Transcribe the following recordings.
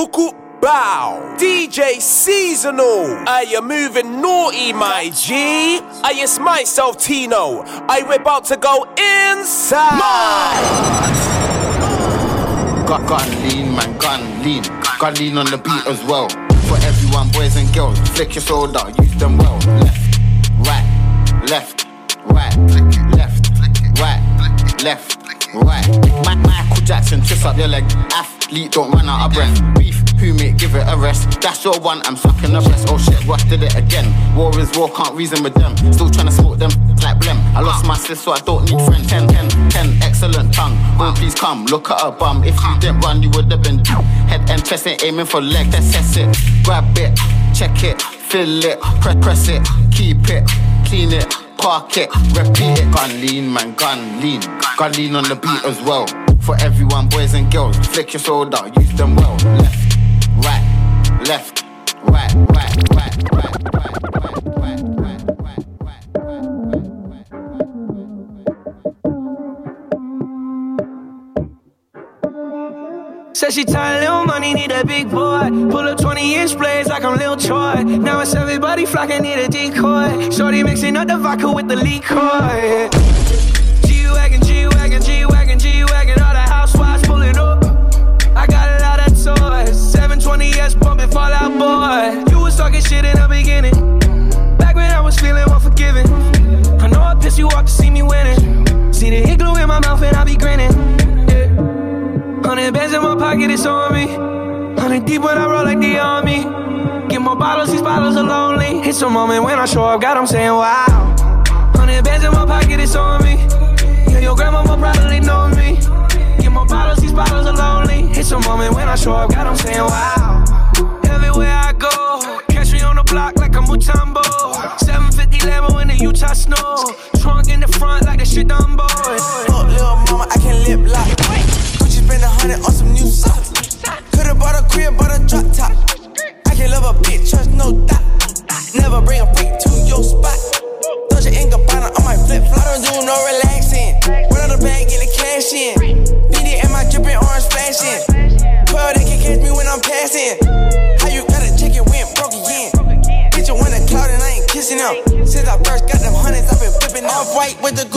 Buku Bow, DJ Seasonal. Are you moving naughty, my G? I it's myself, Tino. I we about to go inside. Got gun lean, man, gun lean. Gun lean on the beat as well. For everyone, boys and girls, flick your soda, use them well. Left, right, left, right, left, right, left, right. Michael Jackson, twist up your leg. Don't run out of breath. Beef, who mate, give it a rest. That's your one, I'm sucking the rest. Oh shit, what did it again? War is war, can't reason with them. Still trying to smoke them like blem. I lost my sis, so I don't need friends. 10, 10, 10, excellent tongue. Oh, please come, look at her bum. If you didn't run, you would have been. Head and chest ain't aiming for leg, test, test it. Grab it, check it, fill it, press, press it, keep it, clean it. Park it, repeat it, gun lean, man, gun lean. Gun lean on the beat as well. For everyone, boys and girls, flick your soda, use them well. Left, right, left, right, right, right, right, right, right, right, right, right, right, right, right. Said she tired, little money, need a big boy. Pull up 20 inch blades like I'm Lil Troy. Now it's everybody flocking, need a decoy. Shorty mixing up the vodka with the liquor. G Boy. You was talking shit in the beginning. Back when I was feeling unforgiving. I know I pissed you off to see me winning. See the glue in my mouth and I be grinning. Yeah. Hundred bands in my pocket, it's on me. Hundred deep when I roll like the army. Get more bottles, these bottles are lonely. It's a moment when I show up, God, I'm saying wow. Hundred bands in my pocket, it's on me. Yeah, your grandma probably know me. Get more bottles, these bottles are lonely. It's a moment when I show up, God, I'm saying wow. Mutombo. 750 Lambo in the Utah snow. Trunk in the front like the shit Dumbo. Fuck little mama, I can lip lock. Gucci spend a hundred on some new socks. Could've bought a crib, bought a drop top. I can love a bitch, trust no doubt. Never bring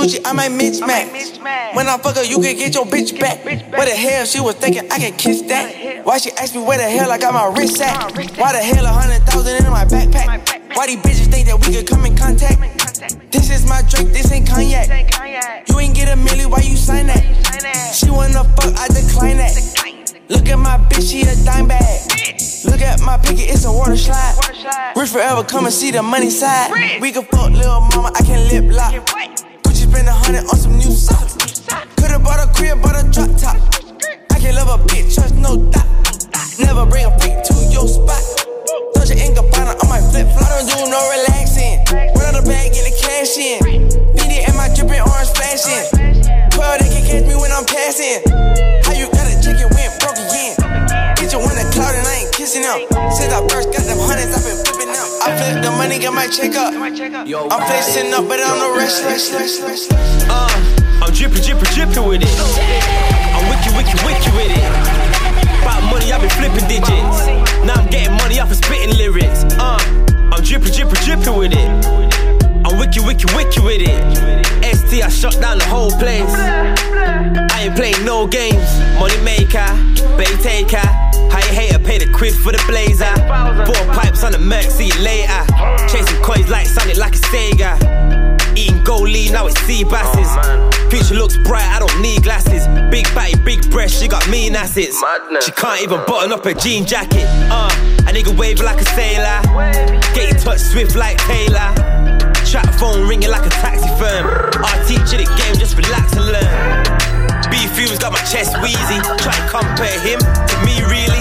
Gucci. I might mismatch. When I fuck her, you can get your bitch back. What the hell she was thinking I can kiss that? Why she asked me where the hell I got my wrist at? Why the hell a hundred thousand in my backpack? Why these bitches think that we could come in contact? This is my drink, this ain't cognac. You ain't get a milli, why you sign that? She wanna fuck, I decline that. Look at my bitch, she a dime bag. Look at my picket, it's a water slide. Rich forever, come and see the money side. We can fuck little mama, I can lip lock. Spend a hundred on some new socks. Could've bought a crib, bought a drop top. I can't love a bitch, trust no doubt. Never bring a freak to your spot. Dolce and Gabbana on my flip flop. I don't do no relaxing. Run out the bag, get the cash in. BD and my dripping orange flashing. 12, they can catch me when I'm passing. How you got a chicken went broke again? Bitch, you want a cloud and I ain't kissing them. Since I first got them hundreds, I've been flip the money, get my check up. I'm flexing up, but I'm no rush. Uh, I'm dripping, dripping, dripping with it. I'm wicked, wicked, wicked with it. About money, I've been flipping digits. Now I'm getting money off of spitting lyrics. Uh, I'm dripping, dripping, dripping with it. I'm wicked, wicked, wicked with it. ST, I shut down the whole place. I ain't playing no games. Money maker, bay taker. How you hater, pay the quid for the blazer. Four pipes on the Merc, see you later. Chasing coins like Sonic, like a Sega. Eating gold now it's sea basses. Future looks bright, I don't need glasses. Big body, big breast, she got mean assets. She can't even button up her jean jacket. Uh, a nigga wave like a sailor. Get your touch swift like Taylor. Trap phone ringing like a taxi firm. I teach you the game, just relax and learn. B Fuse got my chest wheezy. Try to compare him to me, really.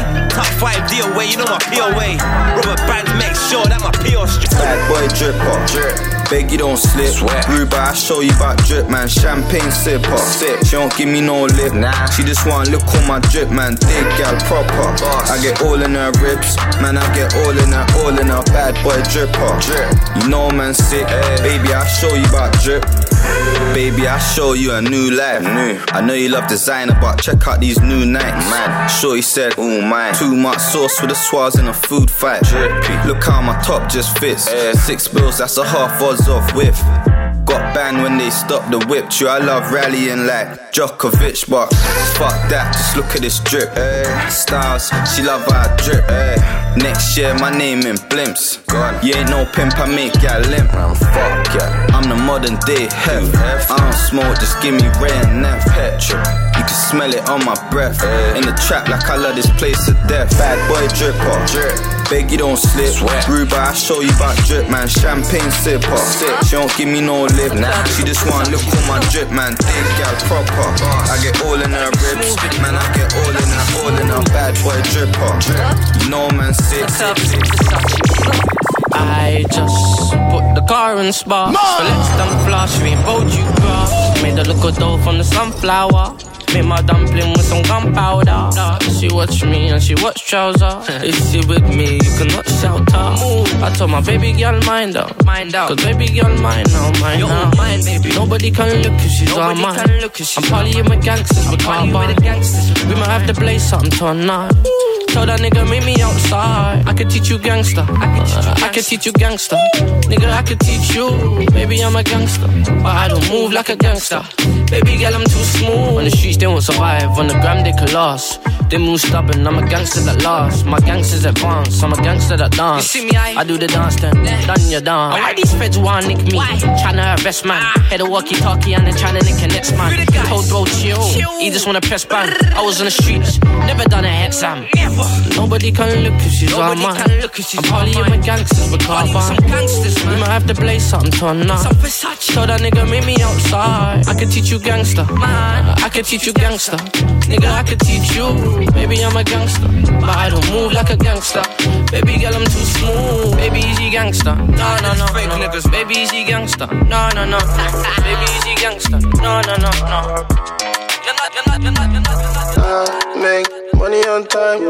Top five deal way, you know my POA. Rubber bands make sure that my PO sauce. Bad boy dripper. Drip. Beg you don't slip. Sweat. Ruba, I show you about drip, man. Champagne sipper. Sip. She don't give me no lip. Nah. She just want look on my drip, man. Dig gal proper. Boss. I get all in her ribs. Man, I get all in her, all in her. Bad boy dripper. Drip. You know, man, sick. Hey. Baby, I show you about drip. Baby, I show you a new life. New. I know you love designer, but check out these new nights. Man, sure you said, oh my. Too much sauce with the swaz in a food fight. Drippy. Look how my top just fits. Eh. Six bills, that's a half off with. Got banned when they stopped the whip. True, I love rallying like Djokovic, but fuck that. Just look at this drip. Ay. Styles, she love I drip. Ay. Next year, my name in blimps. You ain't no pimp, I make ya limp. Man, fuck yeah. I'm the modern day hef. I don't smoke, just give me ray and nef. Petrol. You can smell it on my breath. In the trap, like I love this place to death. Bad boy dripper. Drip. Beg you don't slip. Sweat. Ruba, I show you about drip, man. Champagne sipper. Sip. She don't give me no lip. Nah. She just want look on my drip, man. Dig gal proper. I get all in her ribs. Man, I get all in her, all in her. Bad boy dripper. You know, man, I just put the car in spark. So let's dump flash, rainbow you grass. Made her look good though from the sunflower. Made my dumpling with some gunpowder. She watch me and she watch trouser. if she with me, you cannot shout her. I told my baby girl mind out, mind out. Cause baby girl mine now, mine now. Mine, baby. Nobody can look if she's Nobody all mine. Can look if she's I'm partying with gangsters, we can't buy. We might have to blaze something tonight. Told that nigga meet me outside. I could teach you gangster. I could teach you, gangster. I could teach you gangster. Nigga, I could teach you. Maybe I'm a gangster, but I don't move like a gangster. Baby girl, I'm too smooth. On the streets they won't survive. On the gram they could last. They move stubborn. I'm a gangster that lasts. My gangsters advance. I'm a gangster that dance. You see me, I, I do the dance then. Done your dance. Why these feds wanna nick me? Tryna arrest man. Ah. Head a walkie talkie and then tryna nick a next man. Told bro chill. He just wanna press bang. I was on the streets. Never done a exam. Never. Nobody can look if she's Nobody all mine. Can look she's I'm partying with gangsters, but can't find. Gangsters, man. We might have to blaze something tonight. Told that nigga meet me outside. I could teach you gangster. Man. I could teach you gangster. Nigga, I could teach you. Baby, I'm a gangster. But I don't move like a gangster. Baby girl, I'm too smooth. Baby, easy gangster. No, no, no. Fake niggas. Baby, easy gangster. No, no, no. Baby, easy gangster. No, no, no, no. You're not, you're not, you're not, you're not, you're on time.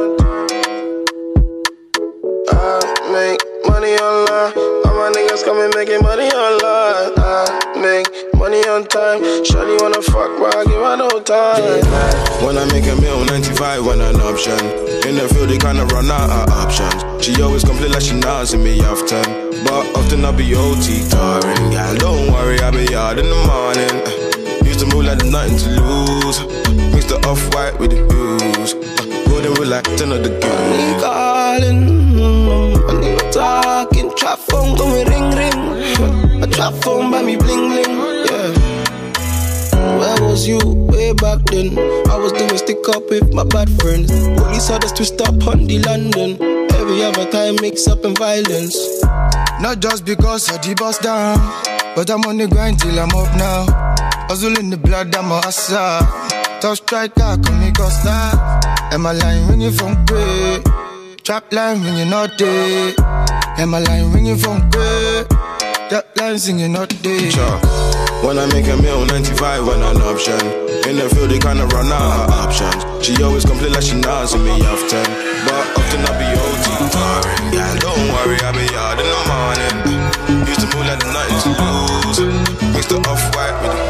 I make money online. All my niggas coming making money online. I make money on time. Shawty wanna fuck, but I give her no time. When I make a meal, 95 when an option. In the field, they kinda run out of options. She always complain like she not see me often. But often I be OT tiring. Yeah, don't worry, I be out in the morning. Used to move like there's nothing to lose. Mix the off white with the hues. Golden with like 10 of the Money girls. calling, money talking. Trap phone going ring ring. A trap phone by me bling bling. Yeah. Where was you way back then? I was doing stick up with my bad friends. Police had us twist up on the London. Every other time mix up in violence. Not just because of the bus down, but I'm on the grind till I'm up now. Hustle in the blood, I'm a hustler. Tough striker, call me Costa. Am I line ringing from great? Trap line ringing not day. Am I line ringing from great? That line singing not. Sure. When I make a meal, 95 when an option. In the field, they kinda run out of options. She always complain like she see me often. But often I be OT tiring. Yeah, don't worry, I be out in the morning. Used to move like nothing to lose. Mix the off white with the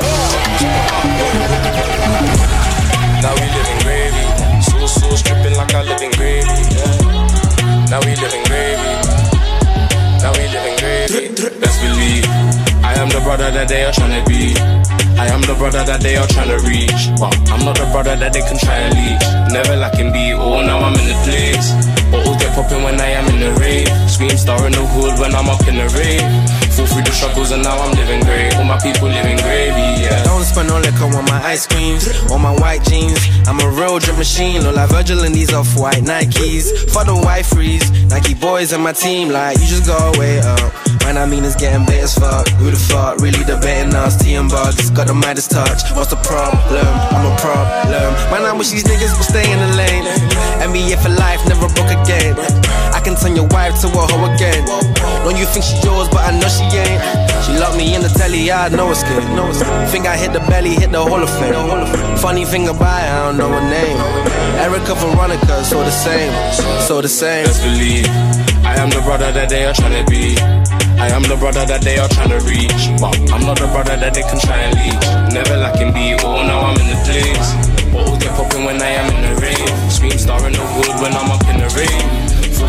Now we. So, I live in gravy. Yeah. Now we living gravy. Now we living gravy. Let's believe. I am the brother that they are trying to be. I am the brother that they are trying to reach. But I'm not the brother that they can try and leech. Never lacking beat, oh now I'm in the place. Get popping when I am in the rave. Scream star in the hood when I'm up in the rave. Fall through the struggles and now I'm living great. All my people living gravy, yeah. Don't spend no liquor on my ice creams, on my white jeans. I'm a real drip machine, look like Virgil in these off-white Nikes. For the white freeze, Nike boys and my team, like you just go away up. Man, I mean it's getting bait as fuck. Who the fuck really debating us? T and bugs, got the Midas touch. What's the problem? I'm a problem. Man, I wish these niggas would stay in the lane. And NBA for life, never broke again. I can turn your wife to a hoe again. Don't you think she yours, but I know she ain't. She love me in the telly, I know it's good. Think I hit the belly, hit the Hall of Fame. Funny thing about it, I don't know her name. Erica Veronica, so the same, so the same. Let's believe I am the brother that they are trying to be. I am the brother that they are trying to reach. But I'm not the brother that they can try and leech. Never lacking be all, oh, now I'm in the place. Bottles get popping when I am in the rain. Scream star in the wood when I'm up in the rain.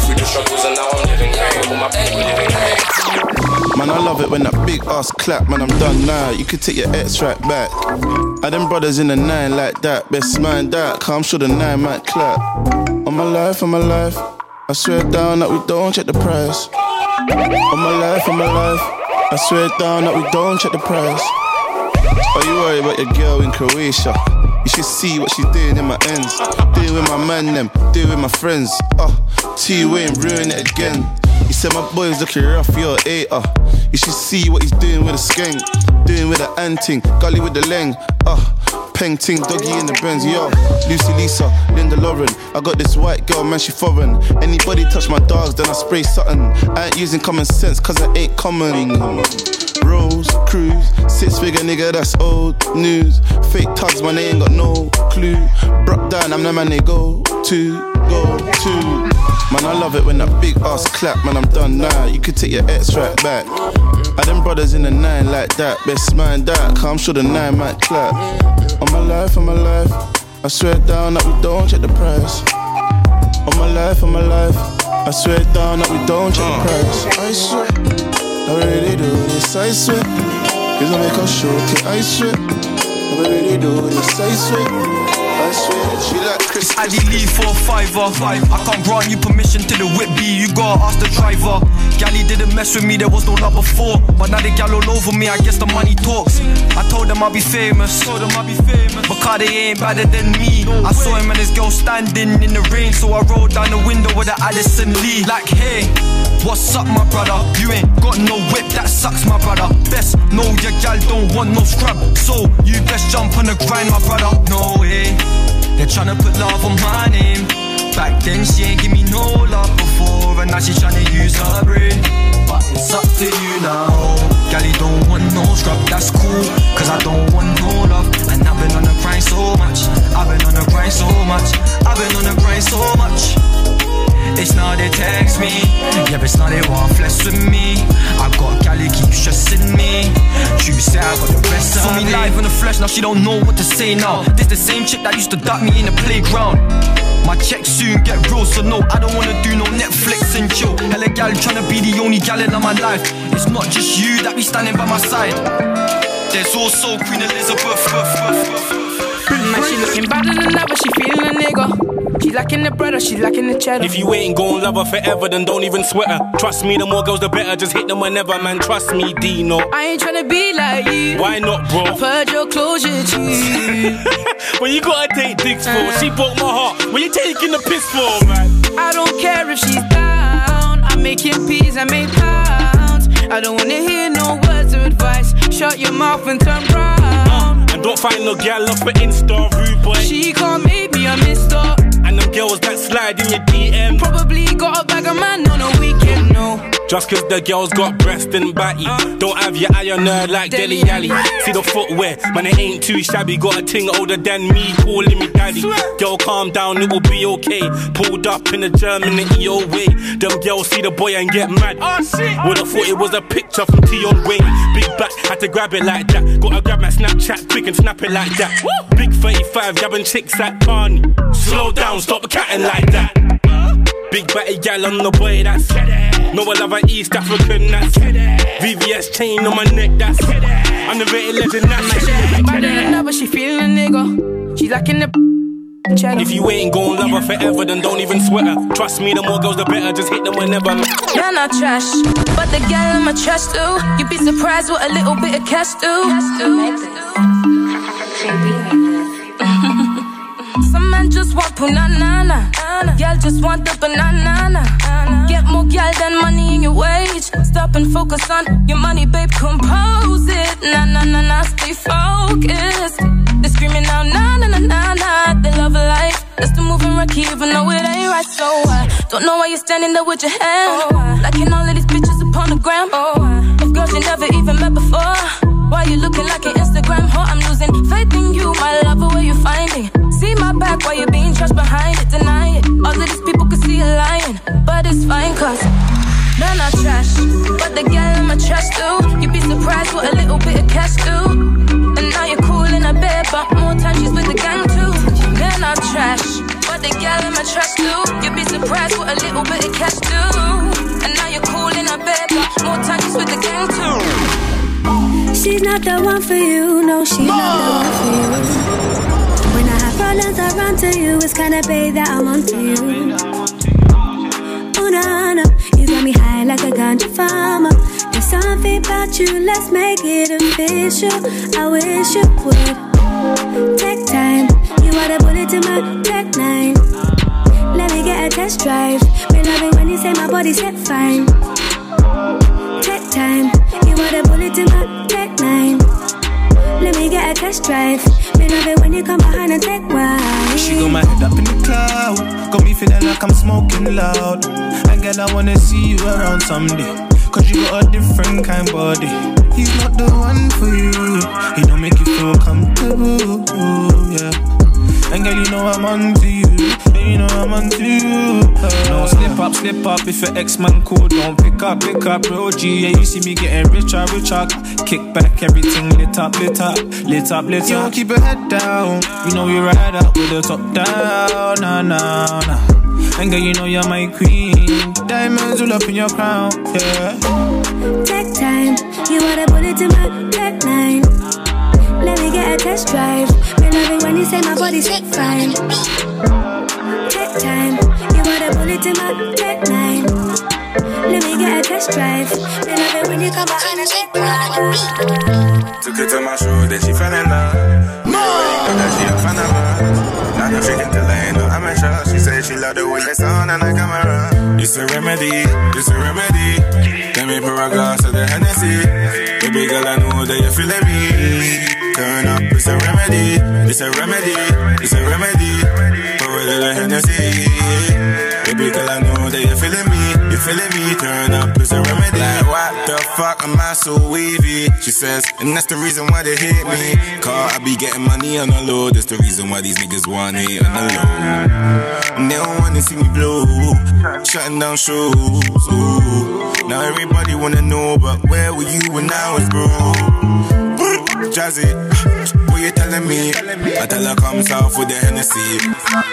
Through the struggles and now I'm living great. All my people. Man, I love it when that big ass clap, man, I'm done now. You could take your ex right back. I them brothers in the nine like that, best man that, come sure the nine might clap. On my life, on my life, I swear down that we don't check the price. On my life, on my life, I swear down that we don't check the price. Are you worried about your girl in Croatia? You should see what she's doing in my ends. Deal with my man, them, deal with my friends. Uh, T Wayne ruin it again. He said my boy's looking rough, you're a uh. You should see what he's doing with a skank. Doing with the anting, gully with the leng. Uh, Peng Ting, doggy in the Benz, yo. Lucy Lisa, Linda Lauren. I got this white girl, man, she foreign. Anybody touch my dogs, then I spray something. I ain't using common sense, cause it ain't common. Rose, cruise, six figure nigga, that's old news. Fake tugs, man, they ain't got no clue. Brock down, I'm the man they go to, go to. Man, I love it when that big ass clap, man, I'm done now. You could take your ex right back. I them brothers in the nine like that, best man that, come sure the nine might clap. On my life, on my life, I swear down that we don't check the price. On my life, on my life, I swear down that we don't check the price. I swear, I really do this, I swear. It's gonna make us show, I swear. I really do this, I swear. I swear, she like Chris. I leave for a fiver. I can't grant you permission to the whip B. You gotta ask the driver. Gally didn't mess with me, there was no love before. But now they gal all over me, I guess the money talks. I told them I'll be famous. Told them I'll be famous. They ain't better than me. I saw him and his girl standing in the rain. So I rolled down the window with the Addison Lee. Like, hey, what's up, my brother? You ain't got no whip, that sucks, my brother. Best know your gal don't want no scrub. So you best jump on the grind, my brother. No way. They're tryna put love on my name. Back then she ain't give me no love before, and now she tryna use her brain. But it's up to you now. Gally don't want no scrub, that's cool. Cause I don't want no love. And I've been on the grind so much. I've been on the grind so much. I've been on the grind so much. It's not they text me, yeah, it's not they want flex with me. I got Gally keep stressing me. She say I got the best of me. live in the flesh, now she don't know what to say now. This the same chick that used to duck me in the playground. My checks soon get real, so no, I don't wanna do no Netflix and chill. Hella gal tryna be the only gal in my life. It's not just you that be standing by my side. There's also Queen Elizabeth. Man, she looking better than ever, she feeling a nigga. She lacking the bread or she lacking the cheddar. If you ain't gon' love her forever, then don't even sweat her. Trust me, the more girls, the better. Just hit them whenever, man. Trust me, Dino. I ain't tryna be like you. Why not, bro? I've heard your closure too. when you gotta take dicks for, she broke my heart. When you taking the piss for, man? I don't care if she's down. I'm making peas, I make pounds. I don't wanna hear no words of advice. Shut your mouth and turn round. Don't find no gal off an Insta, rude boy. She can't make me a mister. And them girls that slide in your DM. Probably got a bag of man on a weekend, no. Just cause the girls got breast and batty. Don't have your eye on her like Dele Alli. See the footwear, man, it ain't too shabby. Got a ting older than me, calling me daddy. Girl, calm down, it will be okay. Pulled up in the German and EO way. Them girls see the boy and get mad. Would've thought it was a picture from Tion Wayne. Big back, had to grab it like that. Gotta grab my Snapchat quick and snap it like that. Big 35, grabbing chicks at Barney. Slow down, stop catting like that. Big batty gal on the boy, that's No, I love an East African, that's VVS chain on my neck, that's Underrated legend, that's Better than ever, she feeling a nigga. She lacking the cheddar. If you ain't gon' love her forever, then don't even sweat her. Trust me, the more girls, the better. Just hit them whenever. You're not trash, but the gal I'm a trash too. You'd be surprised what a little bit of cash do. Some men want punana. Y'all just want the banana. Get more gal than money in your wage. Stop and focus on your money, babe. Compose it. Nah, nah, nah, nah. Stay focused. They're screaming out, nah, nah, nah, nah, nah. They love a life. That's the moving rocky, even though it ain't right. So I don't know why you're standing there with your hand. Liking all of these bitches upon the gram. Of girls you never even met before. Why you looking like an Instagram whore? I'm losing faith in you, my lover. Where you finding? See my back while you're being trashed behind it. Deny it. All of these people can see you lying, but it's fine, cause. None are trash, but the girl in my trash too. You'd be surprised what a little bit of cash do. And now you're cool in a bed, but more time she's with the gang too. Men are trash, but the girl in my trash too. You'd be surprised what a little bit of cash do. And now you're cool in a bed, but more time she's with the gang too. She's not the one for you, no, she's not the one for you. When I have problems, I run to you. It's kinda babe that I'm onto you. Oh, no, no. You got me high like a ganja farmer. There's something about you, let's make it official. I wish you would. Take time, you are the bullet to my tech nine. Let me get a test drive. Love it when you say my body's set fine. Take time, you are bullet to my tech nine. Let me get a test drive. Me love it when you come behind and take wine. She got my head up in the cloud. Got me feeling like I'm smoking loud. And girl, I wanna see you around someday. Cause you got a different kind body. He's not the one for you. He don't make you feel comfortable. Yeah. And girl, you know I'm onto you. And you know I'm onto you. No, slip up, slip up. If your ex man cool, don't pick up, pick up, bro. G. Yeah, you see me getting richer, richer. Kick back, everything lit up, lit up, lit up, lit up. You don't keep your head down. You know we ride out with the top down, nah, nah, nah. And girl, you know you're my queen. Diamonds all up in your crown, yeah. Take time, you wanna put it to my tech nine. Let me get a test drive. Me love it when you say my body set fine. Take time, you are the bullet to my tech nine. Let me get a test drive. Me love it when you come behind and take wine. Took her to my show, then she fell in love. More! That she a fan of her. Now you're freaking till I ain't no amateur. She said she love the way the sound and the camera. It's a remedy, it's a remedy. Let me pour a glass of the Hennessy. Baby girl, I know that you're feeling me. Turn up, it's a remedy, it's a remedy, it's a remedy. Pour a little Hennessy. Baby girl, I know that you're feeling me, you're feeling me. Turn up, it's a remedy. Like, what the fuck am I so wavy? She says, and that's the reason why they hate me. Car, I be getting money on the low. That's the reason why these niggas want hate on the low. And they don't wanna see me blow, shutting down shows. Ooh. Now everybody wanna know, but where were you when I was broke? Jazzy, what you telling me? I tell her come south with the Hennessy.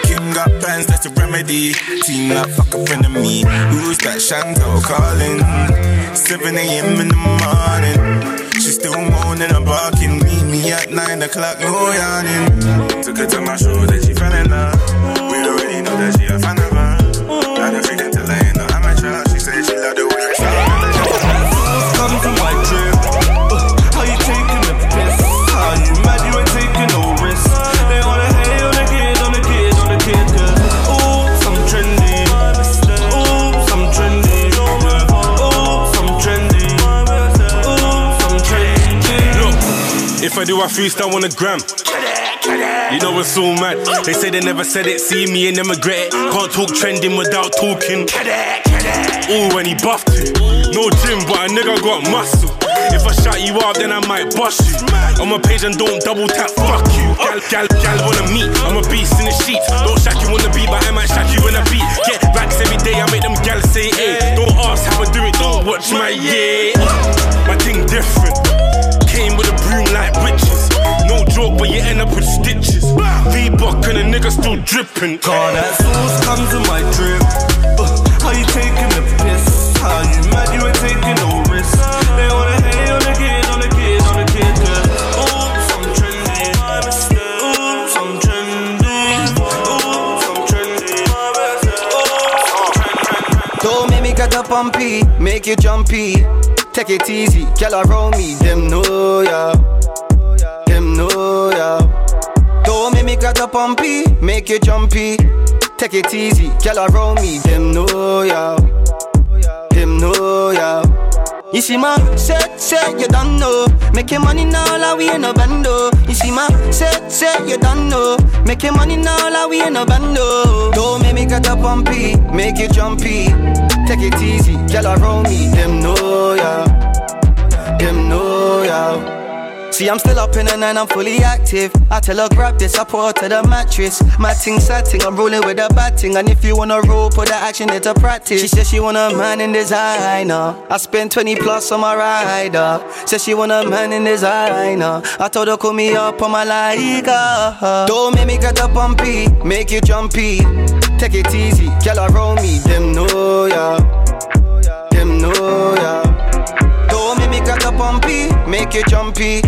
King got plans, that's a remedy. Team up, fuck of me. Who's that Chantel calling? 7 a.m. in the morning. She still moaning and barking. Meet me at 9 o'clock, no yawning. Took her to my show, then she fell in love. We already know that she I do a freestyle on the gram. You know it's so mad. They say they never said it, see me and them regret it. Can't talk trending without talking. Ooh, when he buffed it. No gym, but a nigga got muscle. If I shut you up, then I might bust you. On my page and don't double tap, fuck you. Gal, gal, gal wanna meet. I'm a beast in the sheets. Don't shack you on the beat, but I might shack you in a beat. Get racks every day, I make them gal say, hey. Don't ask how I do it, don't watch my yeah. My thing different. Came with a broom like witches. No joke, but you end up with stitches. V-Buck and a nigga still dripping. Call that sauce, come to my drip. Uh, how you taking the piss? How you mad you ain't taking no risks? They wanna hate on the kid, on the kid, on the kid, cause ooh, some trendy. Ooh, some trendy. Ooh, some trendy. Don't make me get up pumpy, make you jumpy. Take it easy, girl around me, them know ya. Them know ya. Don't make me grab the pumpy, make you jumpy. Take it easy, girl around me, them know ya. Them know ya. You see my set, set, you done know. Making money now, like we in a bando. You see my set, set, you done know. Making money now, like we in a bando. Don't make me get up on P, make it jumpy. Take it easy, girl, roll me. Them know ya, them know ya. See, I'm still up in the night, I'm fully active. I tell her grab this, I put her to the mattress. My ting setting, I'm rolling with a batting. And if you wanna roll, put the action into practice. She said she want a man in designer. I spent 20 plus on my rider. Said she want a man in designer. I told her call me up on my Liga. Don't make me get up P, make you jumpy. Take it easy, girl, roll me. Them know ya, them know ya. Don't make me get up on make you jumpy.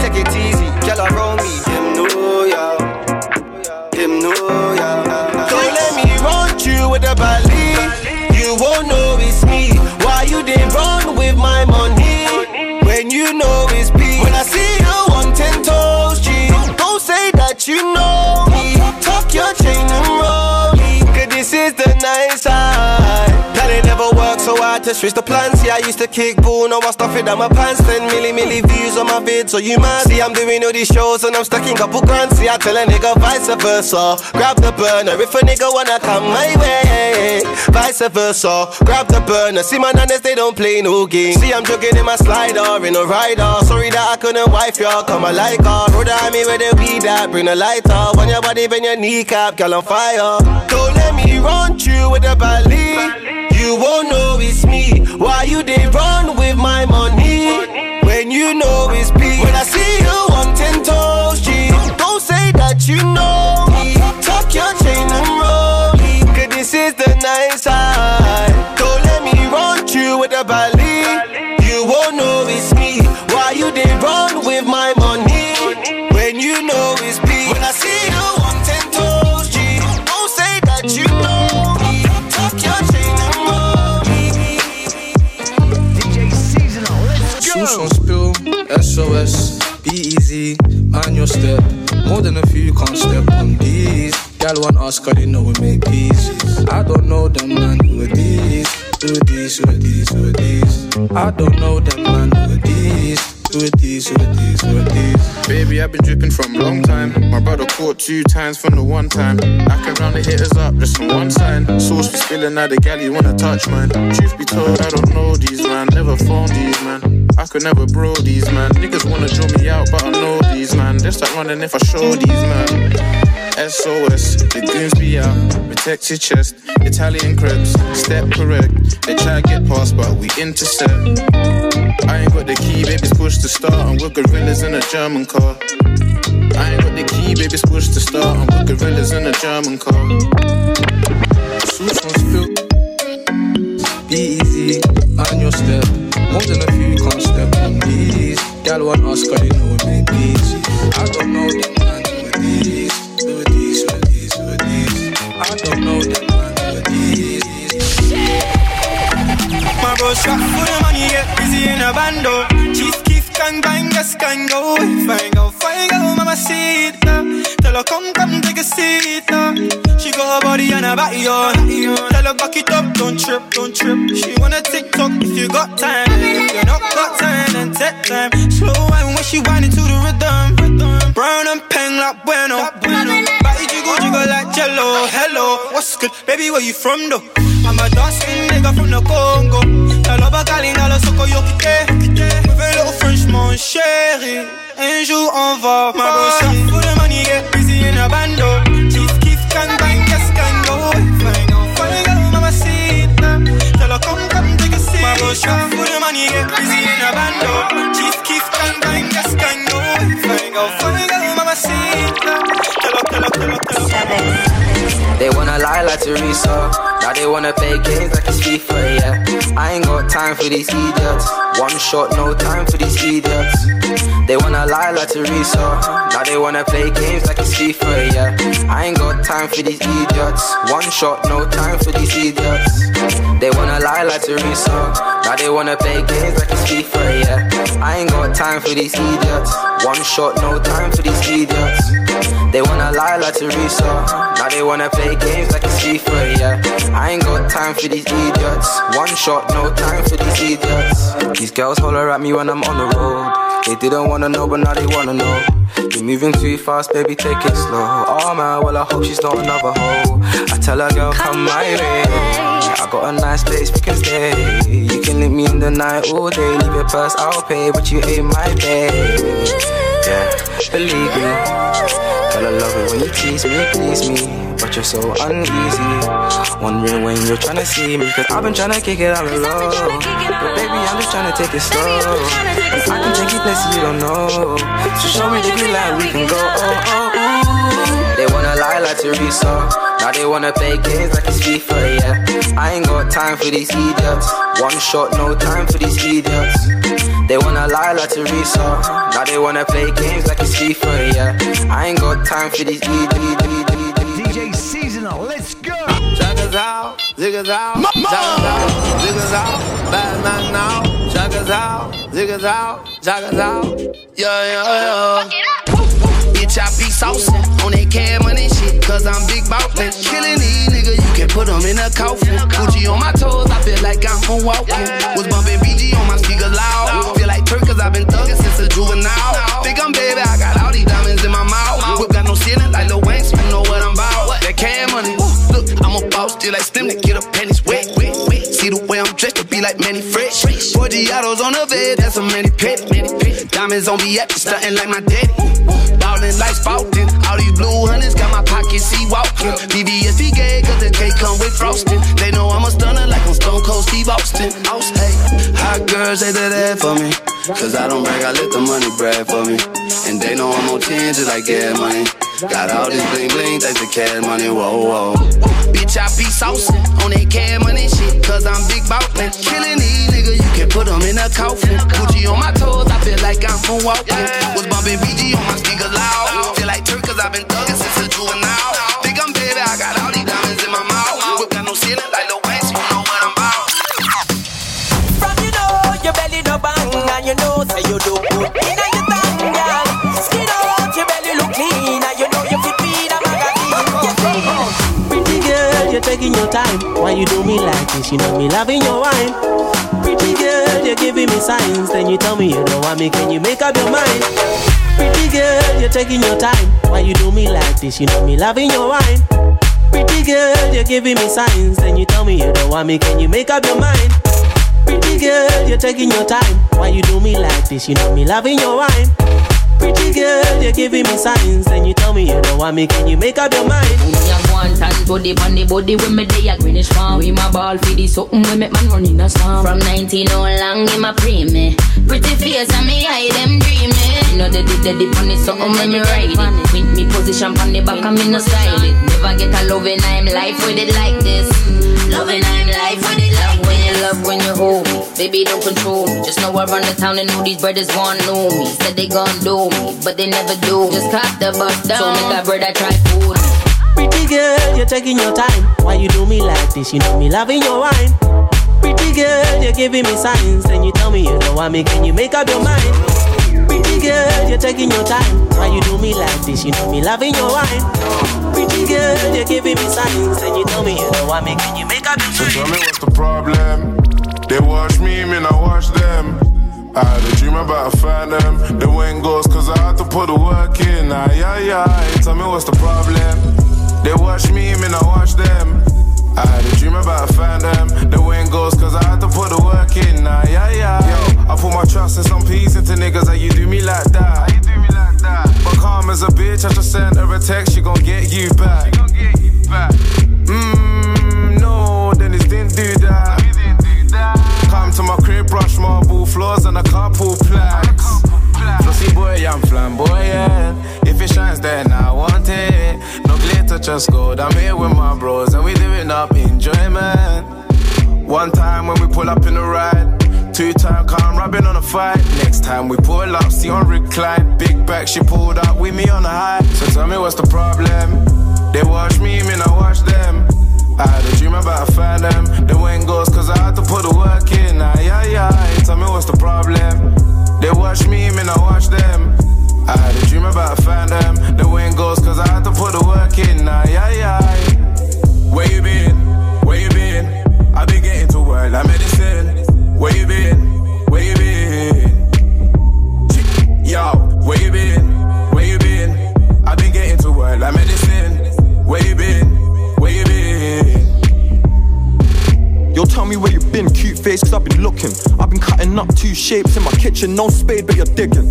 Take it easy, girl, roll me. Them know ya, them know ya. Don't let me run you with the belly. You won't know it's me. Why you didn't run with my money? When you know it's me. When I see you on ten toes, G. Don't say that you know to switch the plans. See, I used to kick ball, now I stuff it down my pants. 10 milli, milli views on my vid, so you mad. See, I'm doing all these shows and I'm stuck in couple grand. See, I tell a nigga vice versa. Grab the burner if a nigga wanna come my way. Vice versa. Grab the burner. See, my nanas, they don't play no game. See, I'm jogging in my slider, in a rider. Sorry that I couldn't wife y'all, come I like her. Brother, I me where the weed at, bring the lighter. On your body, bend your kneecap, girl on fire. Don't let me run you with the belly. You know it's me. When I see you on ten toes, G. Don't say that you know More than a few can't step on these. Gal want us, cause they know we make pieces. I don't know them man who are these. Who are these, who are these, who are these? I don't know them man who are these. Are these, are these, are these? Baby, I've been dripping from a long time. My brother caught two times from the one time. I can round the hitters up just from one sign. Sauce be spilling out the galley, wanna touch mine. Truth be told, I don't know these man. Never phone these man. Could never bro these man. Niggas wanna draw me out, but I know these man. They start running if I show these man. SOS, the goons be out. Protect your chest. Italian crepes, step correct. They try to get past, but we intercept. I ain't got the key, baby's push to start. And we're gorillas in a German car. I ain't got the key, baby's push to start. And we're gorillas in a German car. On spill, be easy, mind your step. More than a few can't step on these. Gal want us, cause they know we make pieces. I don't know them man are these. Are these, are these, are these? I don't know them man are these. My bro shot for the money, get busy in a bando. Gang bang, yes gang go. Fine go, fine go, mama see. Tell her come, come take a seat now. She got her body and her body on. Tell her back it up, don't trip, don't trip. She wanna TikTok if you got time. If you not got time, then take time. Slow wine when she whining to the rhythm. Brown and peng like bueno. Body jiggle jiggle like jello. Hello, what's good, baby? Where you from though? I'm a skin nigga from the Congo. Her back dans le soko yo quitté. With a little French mon chéri. Un jour on va, bro. Shot for the money, get busy in a bando. Chief Keef can bang, yes can go. Fine go, fine go, mama see it. Tell her come, come take a seat. Shot for the money, get busy in a bando. Chief Keef can bang, yes can go. Fine go, fine go, mama see it now. Tell tell her, tell her, tell her. They wanna lie like Teresa. Now they wanna play games like it's FIFA, yeah. I ain't got time for these idiots. One shot, no time for these idiots. They wanna lie like Teresa. Now they wanna play games like it's FIFA, yeah. I ain't got time for these idiots. One shot, no time for these idiots. They wanna lie like Teresa. Now they wanna play games like it's FIFA, yeah. I ain't got time for these idiots. One shot, no time for these idiots. They wanna lie like Teresa. Now they wanna play games like it's FIFA, yeah. I ain't got time for these idiots. idiots. One shot, no time for these idiots. These girls holler at me when I'm on the road. They didn't wanna know, but now they wanna know. You're moving too fast, baby, take it slow. Oh man, well I hope she's not another hoe. I tell her, girl, come my way. I got a nice place we can stay. You can leave me in the night all day. Leave your purse, I'll pay, but you ain't my babe. Yeah, believe me. Girl, I love it when you tease me, please me but you're so uneasy. Wondering when you're trying to see me, cause I've been trying to kick it out of low. But baby, I'm just trying to take it slow. And I can take you places you don't know. So show me the green light, we can go. Oh, oh. They wanna lie like Teresa. Now they wanna play games like it's FIFA, yeah. I ain't got time for these idiots. One shot, no time for these idiots. They wanna lie like Teresa. Now they wanna play games like it's FIFA, yeah. I ain't got time for these idiots. DJ Seasonal, let's go. Check out, ziggas out, check out, ziggas out, bad man now. Check out, ziggas out, check out, yeah, yeah, yeah. Bitch, I be saucing on that cash money shit, cause I'm big ballin'. Killing these niggas, you can put them in a coffin. Gucci on my toes, I feel like I'm from walking. Was bumping BG on my speakers loud. Feel like Turk, cause I've been thuggin' since a juvenile. Think I'm baby, I got all these diamonds in my mouth. Whip got no ceiling like Lil Wayne, you know what I'm about That cash money. Look, I'm a boss, still like Slim to get a panties be like Manny Fresh. Four Giottos on the bed, that's a many Pet. Diamonds on me at stunting like my daddy. Ballin' like spouting. All these blue hunters got my pockets see walking. BBS be gay, cause the cake come with frosting. They know I'm a stunner like I'm Stone Cold Steve Austin. Hey, hot girls, they did that for me. Cause I don't brag, I let the money brag for me. And they know I'm on 10 just like gas money. Got all this bling bling, thanks to cash money, whoa, whoa. Bitch, I be saucing on that cash money shit, cause I'm big ballin'. Killing these niggas, you can put them in a coffin. Gucci on my toes, I feel like I'm from walking. Was bumping BG on my speakers loud. Feel like Turk, cause I've been thuggin' since a juvenile. Think I'm baby, I got all these diamonds in my mouth. Whip got no ceiling like Lil taking your time. Why you do me like this? You know me loving your wine. Pretty girl, you're giving me signs. Then you tell me you don't want me. Can you make up your mind? Pretty girl, you're taking your time. Why you do me like this? You know me loving your wine. Pretty girl, you're giving me signs. Then you tell me you don't want me. Can you make up your mind? Pretty girl, you're taking your time. Why you do me like this? You know me loving your wine. Pretty girl, you're giving me signs. Then you tell me you don't want me. Can you make up your mind? Me a one tan body on the body when me day a greenish farm. We my ball for the something we make man run in a storm. From 19 all long in my pre me. Pretty face and me hide them dreaming. You know they did the dip on it something when me ride it. With me position on the back and me no style it. Never get a loving I'm life with it like this. Loving I'm life with it like when you love when you hold me. Baby don't control me. Just know I run the town and know these brothers want know me. Said they gon' do me, but they never do. Just cop the bus down. So make that brother try food. Pretty girl, you're taking your time. Why you do me like this? You know me loving your wine. Pretty girl, you're giving me signs. Then you tell me you don't want me. Can you make up your mind? Pretty girl, you're taking your time. Why you do me like this? You know me loving your wine. Pretty girl, you're giving me signs. Then you tell me you want me. Can you make up your So tell me what's the problem? They watch me, man, I watch them. I had a dream about find them. They went ghost cause I had to put the work in. Aye, aye, aye. Tell me what's the problem? They watch me, man, I watch them. I had a dream about find them. They went ghost cause I had to put the work in. Aye, aye, aye. Yo, I put my trust in some peace into niggas that you do me like that. you do me like that? But calm as a bitch, I just sent her a text, she gon' get you back. She gon' get you back. Mmm, no, Dennis didn't do that. Come to my crib, brush marble floors and a couple plaques. Flossy boy, I'm flamboyant. If it shines, then I want it. No glitter, just gold. I'm here with my bros and we living up enjoyment. One time when we pull up in the ride. Two time calm rubbing on a fight. Next time we pull up, see on recline. Big back, she pulled up with me on the high. So tell me what's the problem? They watch me, man, I watch them. I had a dream about a them. They went ghost cause I had to put the work in. Aye, aye, aye. Tell me what's the problem? They watch me, man, I watch them. I had a dream about them. They went ghost cause I had to put the work in. Aye, aye, aye.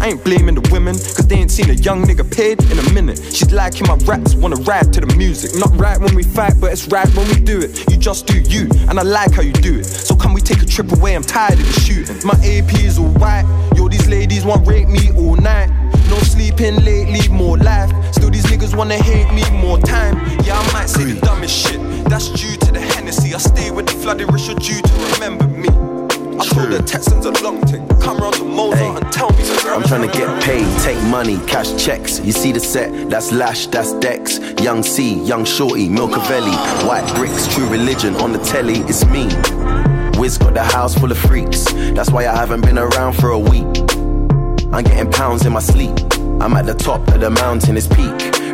I ain't blaming the women, cause they ain't seen a young nigga paid in a minute. She's liking my raps, wanna ride to the music. Not right when we fight, but it's right when we do it. You just do you, and I like how you do it. So can we take a trip away? I'm tired of the shooting. My AP is all white. yo, these ladies want rape me all night. No sleeping lately, more life. Still, these niggas wanna hate me more time. Yeah, I might say the dumbest shit. That's due to the Hennessy. I stay with the flooded rich, you're due to remember me. I told the Texans a long thing. Come round to Mozart and tell me to I'm trying to get paid, take money, cash checks. You see the set, that's Lash, that's Dex. Young C, Young Shorty, Milcavelli. White bricks, true religion on the telly, it's me. Wiz got the house full of freaks. That's why I haven't been around for a week. I'm getting pounds in my sleep. I'm at the top of the mountain, it's peak.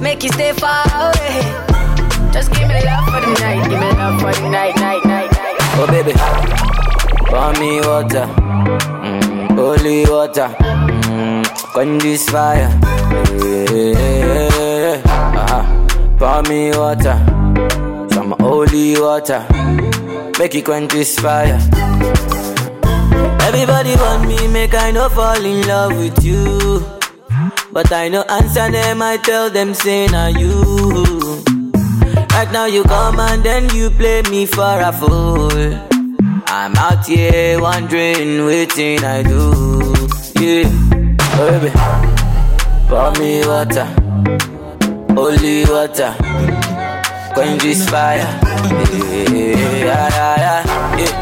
Make you stay far away. Just give me love for the night. Give me love for the night, night, night, night. Oh baby, pour me water, mm, holy water, mm, this fire. Yeah, uh-huh. Pour me water, some holy water, make it quench this fire. Everybody want me, make I no fall in love with you. But I no answer them, I tell them say na you. Right now you come and then you play me for a fool. I'm out here wondering waiting I do. Yeah, oh, baby, pour me water, holy water, quench this fire. Yeah, yeah, yeah, yeah.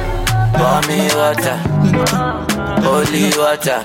Pour me water, holy water,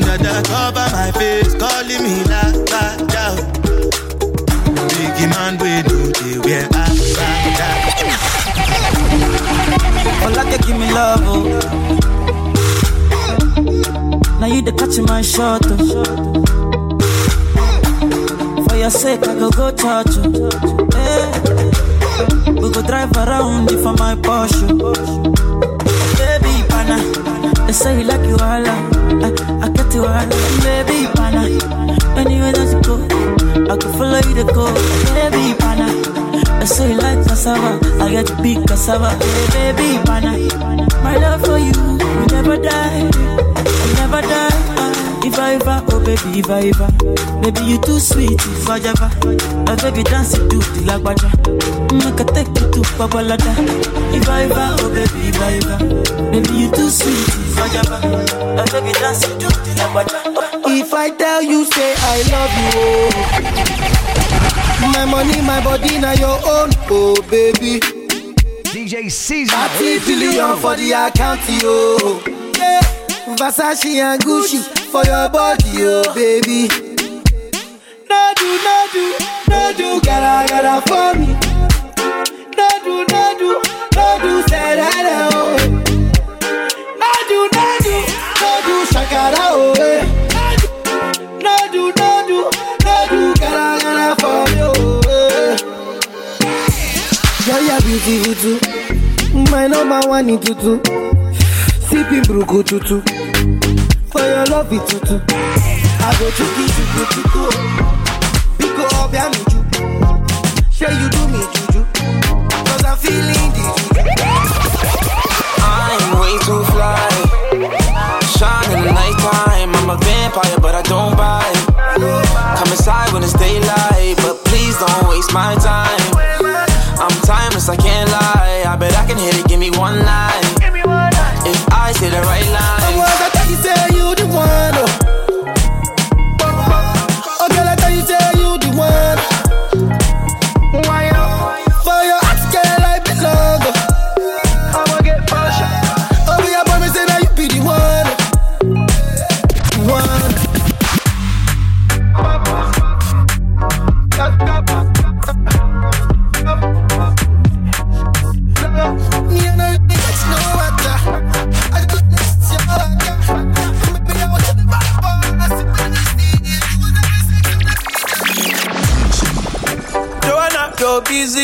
Dada cover my face, calling me la, la. Biggie man, we do the wear I, Ola can give me love, oh. Now you the catch my shot, oh. For your sake, I go go touch you. Oh. Hey. Eh. We go drive around for my Porsche. Oh. Baby, pana, they say you like you all, I, I I can follow you to go, baby, pana. I say like cassava, I get to big cassava, hey, baby, pana. My love for you, will never die, will never die. Ah, If I ever, oh baby, if I ever, baby you too sweet, if I ever, oh baby dance it to the lagwaja, make I take you to Babalada. If I ever, oh baby, if I ever, baby you too sweet, if I ever, oh baby dance it to the lagwaja. If I tell you, say I love you, oh. My money, my body, now your own, oh baby. DJ Caesar. 30 billion for the account, yo. Yeah. Versace and Gucci for your body, oh baby. No do, no do, no do, gotta, gotta for me. No do, no do, no do, say that, oh. No do, no do, no do, shakara, oh. eh. No do, no do, no do, gotta, gotta for me, eh. Girl, you're beautiful too. My number one in tutu. Sipping bruku tutu. For your love it tutu. I go chuki chuku chuku. Biko obia mi ju. Say you do me juju. Cause I'm feeling juju. I'm way too fly shine in the nighttime. I'm a vampire, but I don't bite. Come inside when it's daylight, but please don't waste my time. I'm timeless, I can't lie. I bet I can hit it, give me one night. If I say the right line.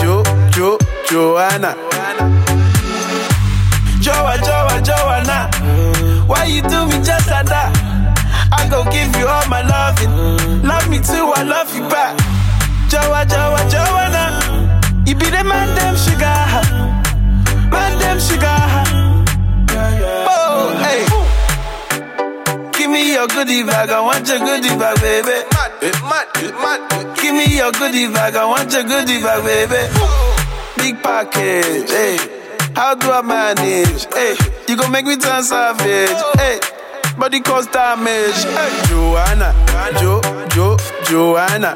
Jo, Jo, Joanna? Joa, Joa, Joanna, why you do me just like that? I go give you all my loving, love me too, I love you back. Joa, Joa, Joanna, you be the man, them sugar, man, them sugar. Oh, hey. Give me your goodie bag, I want your goodie bag, baby. Mad, mad, mad. Give me your goodie bag, I want your goodie bag, baby. Big package, hey. How do I manage? Hey, you gon' make me turn savage. Hey, body cause damage. Hey, Joanna, Jo, Jo, Joanna.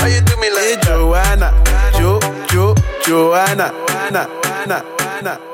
How you do me like hey, Joanna, Jo, Jo, Joanna, na, na, na.